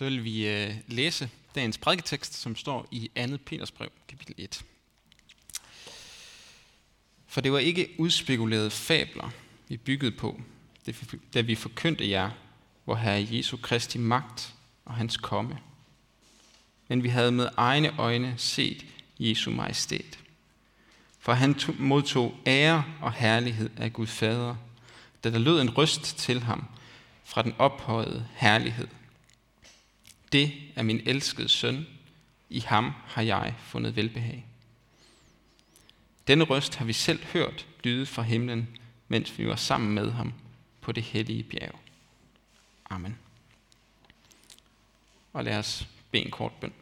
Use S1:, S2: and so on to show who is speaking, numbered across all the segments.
S1: så vil vi øh, læse dagens prædiketekst, som står i 2. Peters brev, kapitel 1. For det var ikke udspekulerede fabler, vi byggede på, da vi forkyndte jer, hvor Herre Jesu Kristi magt og hans komme. Men vi havde med egne øjne set Jesu majestæt. For han modtog ære og herlighed af Gud Fader, da der lød en røst til ham fra den ophøjede herlighed. Det er min elskede søn, i ham har jeg fundet velbehag. Denne røst har vi selv hørt lyde fra himlen, mens vi var sammen med ham på det hellige bjerg. Amen. Og lad os bede en kort bøn.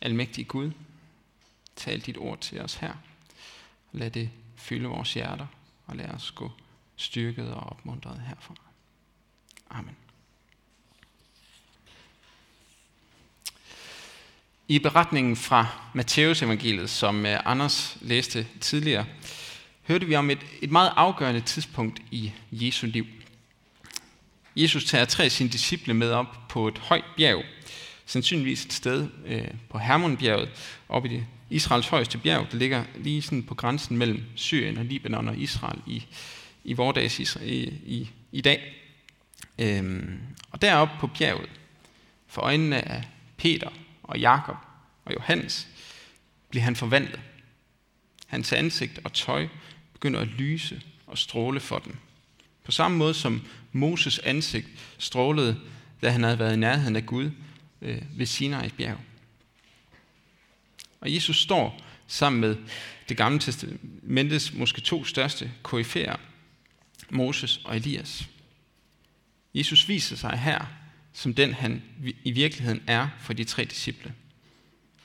S1: Almægtige Gud, tal dit ord til os her. Lad det fylde vores hjerter, og lad os gå styrket og opmuntret herfra. Amen. I beretningen fra Matteus evangeliet, som øh, Anders læste tidligere, hørte vi om et, et meget afgørende tidspunkt i Jesu liv. Jesus tager tre af sine disciple med op på et højt bjerg, sandsynligvis et sted øh, på Hermonbjerget, oppe i det Israels højeste bjerg, der ligger lige sådan på grænsen mellem Syrien og Libanon og Israel i, i vores i, i, i dag. Øhm, og deroppe på bjerget, for øjnene af Peter og Jakob og Johannes, bliver han forvandlet. Hans ansigt og tøj begynder at lyse og stråle for dem. På samme måde som Moses ansigt strålede, da han havde været i nærheden af Gud øh, ved Sinai's bjerg. Og Jesus står sammen med det gamle testamentets måske to største koryfærer, Moses og Elias. Jesus viser sig her som den, han i virkeligheden er for de tre disciple.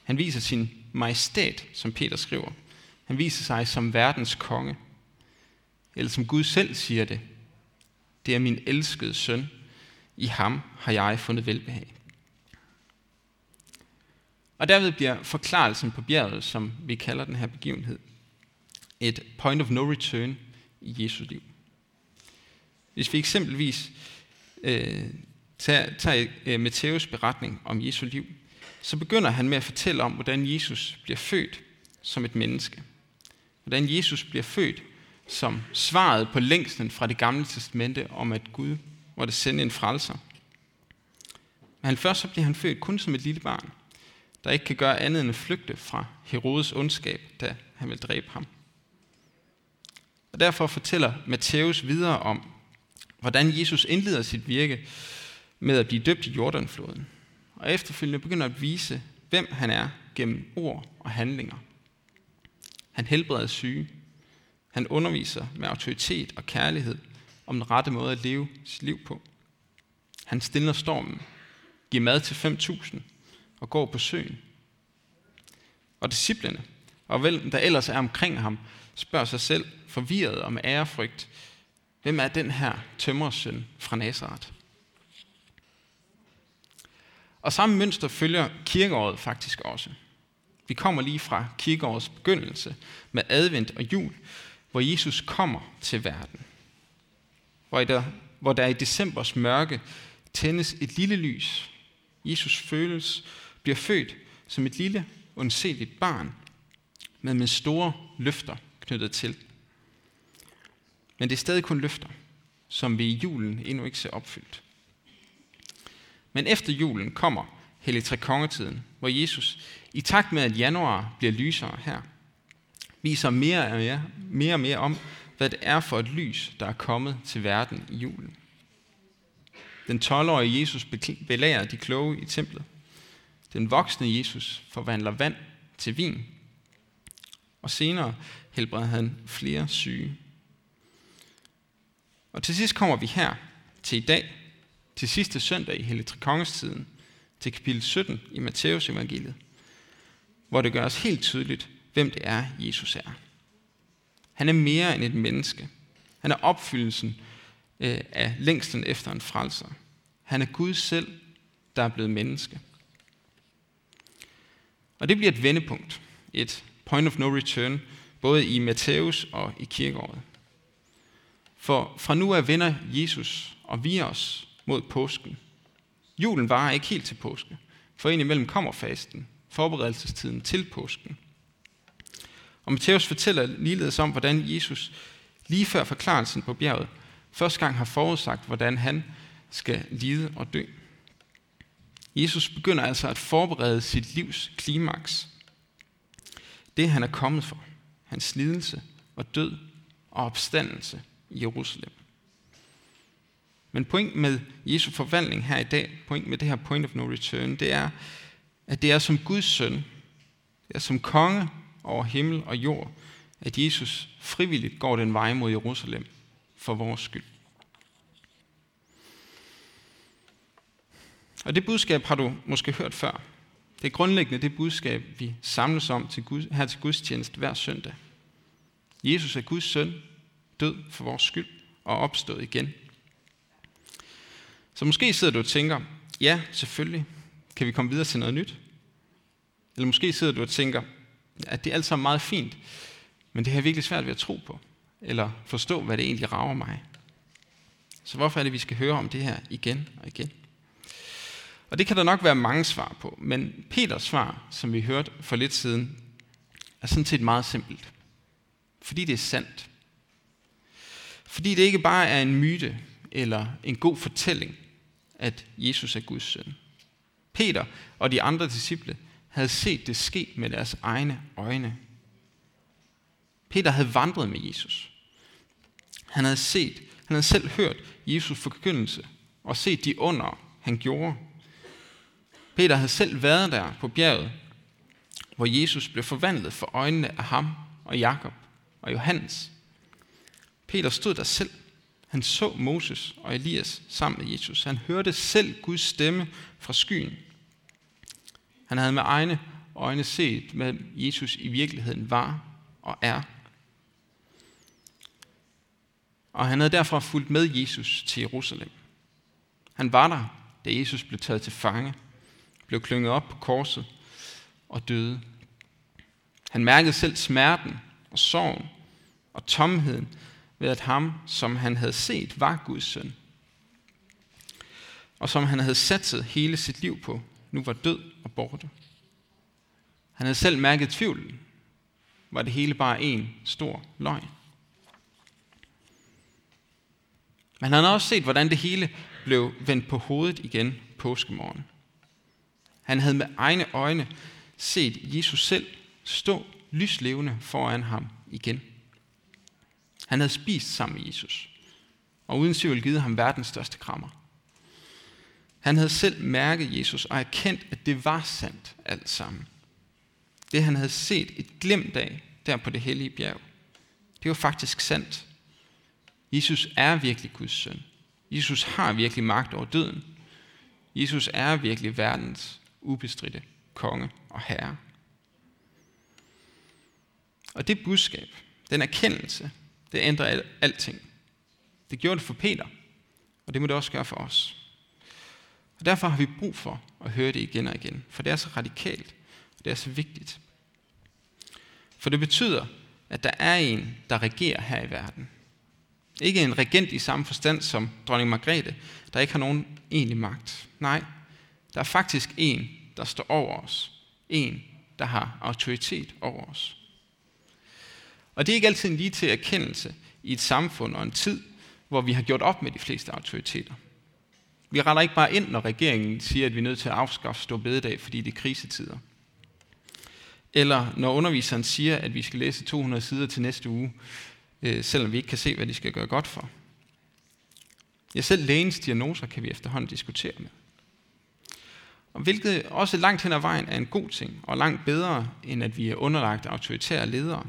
S1: Han viser sin majestæt, som Peter skriver. Han viser sig som verdens konge. Eller som Gud selv siger det. Det er min elskede søn. I ham har jeg fundet velbehag. Og derved bliver forklarelsen på bjerget, som vi kalder den her begivenhed, et point of no return i Jesu liv. Hvis vi eksempelvis øh, tager, tager øh, Matteus beretning om Jesu liv, så begynder han med at fortælle om, hvordan Jesus bliver født som et menneske. Hvordan Jesus bliver født som svaret på længsten fra det gamle testamente om, at Gud måtte sende en frelser. Men først så bliver han født kun som et lille barn, der ikke kan gøre andet end at flygte fra Herodes ondskab, da han vil dræbe ham. Og derfor fortæller Matthæus videre om, hvordan Jesus indleder sit virke med at blive døbt i Jordanfloden, og efterfølgende begynder at vise, hvem han er gennem ord og handlinger. Han helbreder syge. Han underviser med autoritet og kærlighed om den rette måde at leve sit liv på. Han stiller stormen, giver mad til 5.000 og går på søen. Og disciplene, og hvem der ellers er omkring ham, spørger sig selv, forvirret og med ærefrygt, hvem er den her tømmersøn fra Nazareth? Og samme mønster følger kirkeåret faktisk også. Vi kommer lige fra kirkeårets begyndelse med advent og jul, hvor Jesus kommer til verden. Hvor der, hvor der i decembers mørke tændes et lille lys. Jesus føles, bliver født som et lille, undseligt barn, men med store løfter knyttet til. Men det er stadig kun løfter, som vi i julen endnu ikke ser opfyldt. Men efter julen kommer Hellig Tre Kongetiden, hvor Jesus, i takt med at januar bliver lysere her, viser mere og mere, mere og mere om, hvad det er for et lys, der er kommet til verden i julen. Den 12-årige Jesus belærer de kloge i templet. Den voksne Jesus forvandler vand til vin. Og senere helbreder han flere syge. Og til sidst kommer vi her til i dag, til sidste søndag i Helligtrekongestiden, til kapitel 17 i Matteus evangeliet, hvor det gøres helt tydeligt, hvem det er, Jesus er. Han er mere end et menneske. Han er opfyldelsen øh, af længsten efter en frelser. Han er Gud selv, der er blevet menneske. Og det bliver et vendepunkt, et point of no return, både i Matthæus og i kirkeåret. For fra nu af vender Jesus og vi os mod påsken. Julen varer ikke helt til påske, for indimellem kommer fasten, forberedelsestiden til påsken. Og Matthæus fortæller ligeledes om, hvordan Jesus lige før forklarelsen på bjerget første gang har forudsagt, hvordan han skal lide og dø. Jesus begynder altså at forberede sit livs klimaks. Det han er kommet for. Hans lidelse og død og opstandelse Jerusalem. Men point med Jesu forvandling her i dag, point med det her point of no return, det er, at det er som Guds søn, det er som konge over himmel og jord, at Jesus frivilligt går den vej mod Jerusalem for vores skyld. Og det budskab har du måske hørt før. Det er grundlæggende det budskab, vi samles om til Gud, her til gudstjeneste hver søndag. Jesus er Guds søn, død for vores skyld og opstået igen. Så måske sidder du og tænker, ja, selvfølgelig, kan vi komme videre til noget nyt? Eller måske sidder du og tænker, at det er alt sammen meget fint, men det har virkelig svært ved at tro på, eller forstå, hvad det egentlig rager mig. Så hvorfor er det, vi skal høre om det her igen og igen? Og det kan der nok være mange svar på, men Peters svar, som vi hørte for lidt siden, er sådan set meget simpelt. Fordi det er sandt. Fordi det ikke bare er en myte eller en god fortælling, at Jesus er Guds søn. Peter og de andre disciple havde set det ske med deres egne øjne. Peter havde vandret med Jesus. Han havde set, han havde selv hørt Jesus forkyndelse og set de under, han gjorde. Peter havde selv været der på bjerget, hvor Jesus blev forvandlet for øjnene af ham og Jakob og Johannes. Peter stod der selv. Han så Moses og Elias sammen med Jesus. Han hørte selv Guds stemme fra skyen. Han havde med egne øjne set, hvad Jesus i virkeligheden var og er. Og han havde derfor fulgt med Jesus til Jerusalem. Han var der, da Jesus blev taget til fange, blev klynget op på korset og døde. Han mærkede selv smerten og sorgen og tomheden ved at ham, som han havde set, var Guds søn. Og som han havde satset hele sit liv på, nu var død og borte. Han havde selv mærket tvivlen. Var det hele bare en stor løgn? Men han havde også set, hvordan det hele blev vendt på hovedet igen påskemorgen. Han havde med egne øjne set Jesus selv stå lyslevende foran ham igen. Han havde spist sammen med Jesus, og uden tvivl givet ham verdens største krammer. Han havde selv mærket Jesus og erkendt, at det var sandt alt sammen. Det han havde set et glimt af der på det hellige bjerg, det var faktisk sandt. Jesus er virkelig Guds søn. Jesus har virkelig magt over døden. Jesus er virkelig verdens ubestridte konge og herre. Og det budskab, den erkendelse, det ændrer al- alting. Det gjorde det for Peter, og det må det også gøre for os. Og derfor har vi brug for at høre det igen og igen, for det er så radikalt, og det er så vigtigt. For det betyder, at der er en, der regerer her i verden. Ikke en regent i samme forstand som dronning Margrethe, der ikke har nogen egentlig magt. Nej, der er faktisk en, der står over os. En, der har autoritet over os. Og det er ikke altid en lige til erkendelse i et samfund og en tid, hvor vi har gjort op med de fleste autoriteter. Vi retter ikke bare ind, når regeringen siger, at vi er nødt til at afskaffe stor bededag, fordi det er krisetider. Eller når underviseren siger, at vi skal læse 200 sider til næste uge, øh, selvom vi ikke kan se, hvad de skal gøre godt for. Ja, selv lægens diagnoser kan vi efterhånden diskutere med. Og hvilket også langt hen ad vejen er en god ting, og langt bedre, end at vi er underlagt autoritære ledere.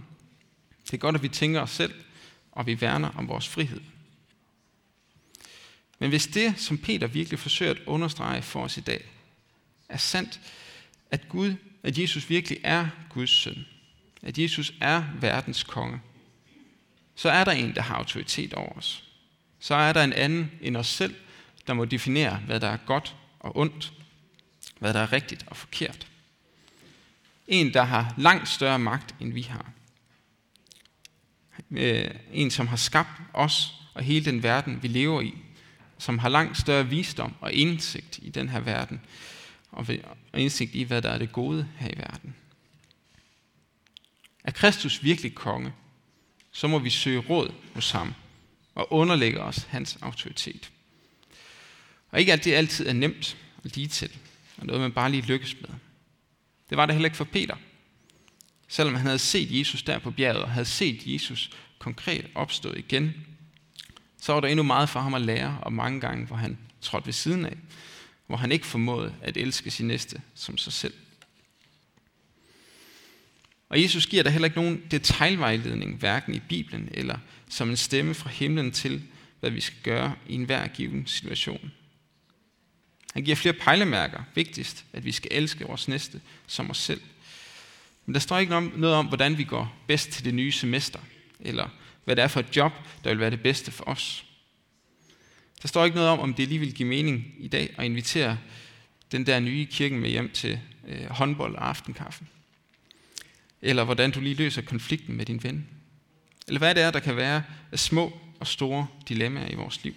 S1: Det er godt, at vi tænker os selv, og vi værner om vores frihed. Men hvis det, som Peter virkelig forsøger at understrege for os i dag, er sandt, at Gud, at Jesus virkelig er Guds søn, at Jesus er verdens konge, så er der en, der har autoritet over os. Så er der en anden end os selv, der må definere, hvad der er godt og ondt, hvad der er rigtigt og forkert. En, der har langt større magt, end vi har. Øh, en, som har skabt os og hele den verden, vi lever i, som har langt større visdom og indsigt i den her verden, og indsigt i, hvad der er det gode her i verden. Er Kristus virkelig konge, så må vi søge råd hos ham og underlægge os hans autoritet. Og ikke alt det altid er nemt og lige til, og noget man bare lige lykkes med. Det var det heller ikke for Peter. Selvom han havde set Jesus der på bjerget, og havde set Jesus konkret opstået igen, så var der endnu meget for ham at lære, og mange gange, hvor han trådte ved siden af, hvor han ikke formåede at elske sin næste som sig selv. Og Jesus giver der heller ikke nogen detaljvejledning, hverken i Bibelen eller som en stemme fra himlen til, hvad vi skal gøre i enhver given situation. Han giver flere pejlemærker. Vigtigst, at vi skal elske vores næste som os selv. Men der står ikke noget om, hvordan vi går bedst til det nye semester, eller hvad det er for et job, der vil være det bedste for os. Der står ikke noget om, om det lige vil give mening i dag at invitere den der nye kirken med hjem til øh, håndbold og aftenkaffen. Eller hvordan du lige løser konflikten med din ven. Eller hvad det er, der kan være af små og store dilemmaer i vores liv.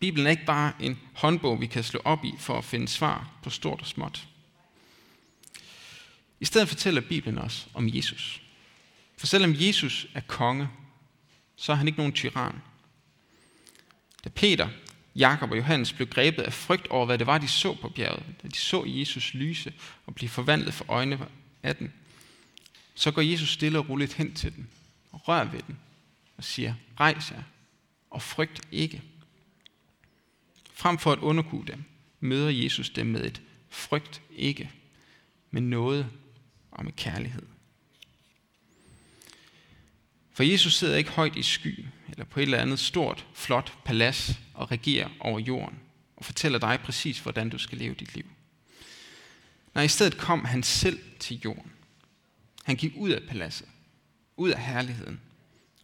S1: Bibelen er ikke bare en håndbog, vi kan slå op i for at finde svar på stort og småt. I stedet fortæller Bibelen os om Jesus. For selvom Jesus er konge, så er han ikke nogen tyran. Da Peter, Jakob og Johannes blev grebet af frygt over, hvad det var, de så på bjerget, da de så Jesus lyse og blive forvandlet for øjnene af den, så går Jesus stille og roligt hen til den og rører ved den og siger, rejs jer og frygt ikke. Frem for at underkue dem, møder Jesus dem med et frygt ikke, men noget og med kærlighed. For Jesus sidder ikke højt i sky, eller på et eller andet stort, flot palads og regerer over jorden, og fortæller dig præcis, hvordan du skal leve dit liv. Nej, i stedet kom han selv til jorden. Han gik ud af paladset, ud af herligheden.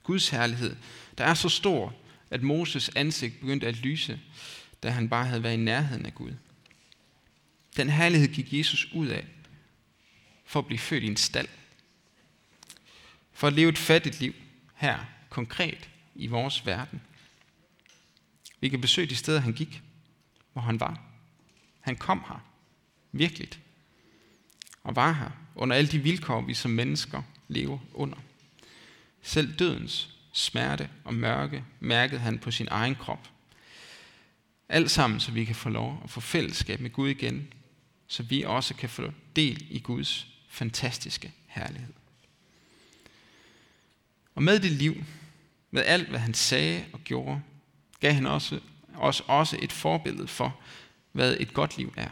S1: Guds herlighed, der er så stor, at Moses ansigt begyndte at lyse, da han bare havde været i nærheden af Gud. Den herlighed gik Jesus ud af, for at blive født i en stald. For at leve et fattigt liv her, konkret i vores verden. Vi kan besøge de steder, han gik, hvor han var. Han kom her, virkeligt, og var her under alle de vilkår, vi som mennesker lever under. Selv dødens smerte og mørke mærkede han på sin egen krop. Alt sammen, så vi kan få lov at få fællesskab med Gud igen, så vi også kan få del i Guds fantastiske herlighed. Og med det liv, med alt hvad han sagde og gjorde, gav han også, os også et forbillede for, hvad et godt liv er.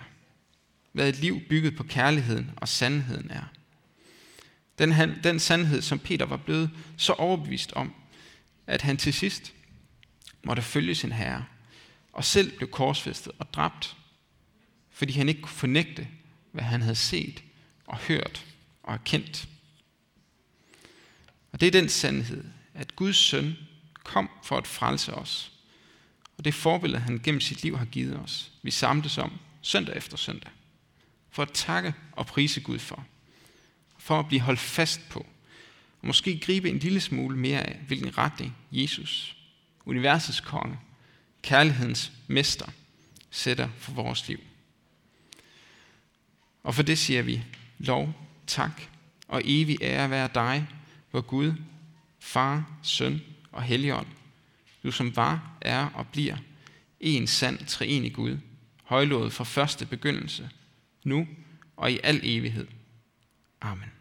S1: Hvad et liv bygget på kærligheden og sandheden er. Den, han, den sandhed, som Peter var blevet så overbevist om, at han til sidst måtte følge sin herre, og selv blev korsfæstet og dræbt, fordi han ikke kunne fornægte, hvad han havde set og hørt og erkendt. Og det er den sandhed, at Guds søn kom for at frelse os. Og det forbillede, han gennem sit liv har givet os, vi samles om søndag efter søndag. For at takke og prise Gud for. For at blive holdt fast på. Og måske gribe en lille smule mere af, hvilken retning Jesus, universets konge, kærlighedens mester, sætter for vores liv. Og for det siger vi lov, tak og evig ære være dig, hvor Gud, Far, Søn og Helligånd, du som var, er og bliver, en sand treenig Gud, højlået fra første begyndelse, nu og i al evighed. Amen.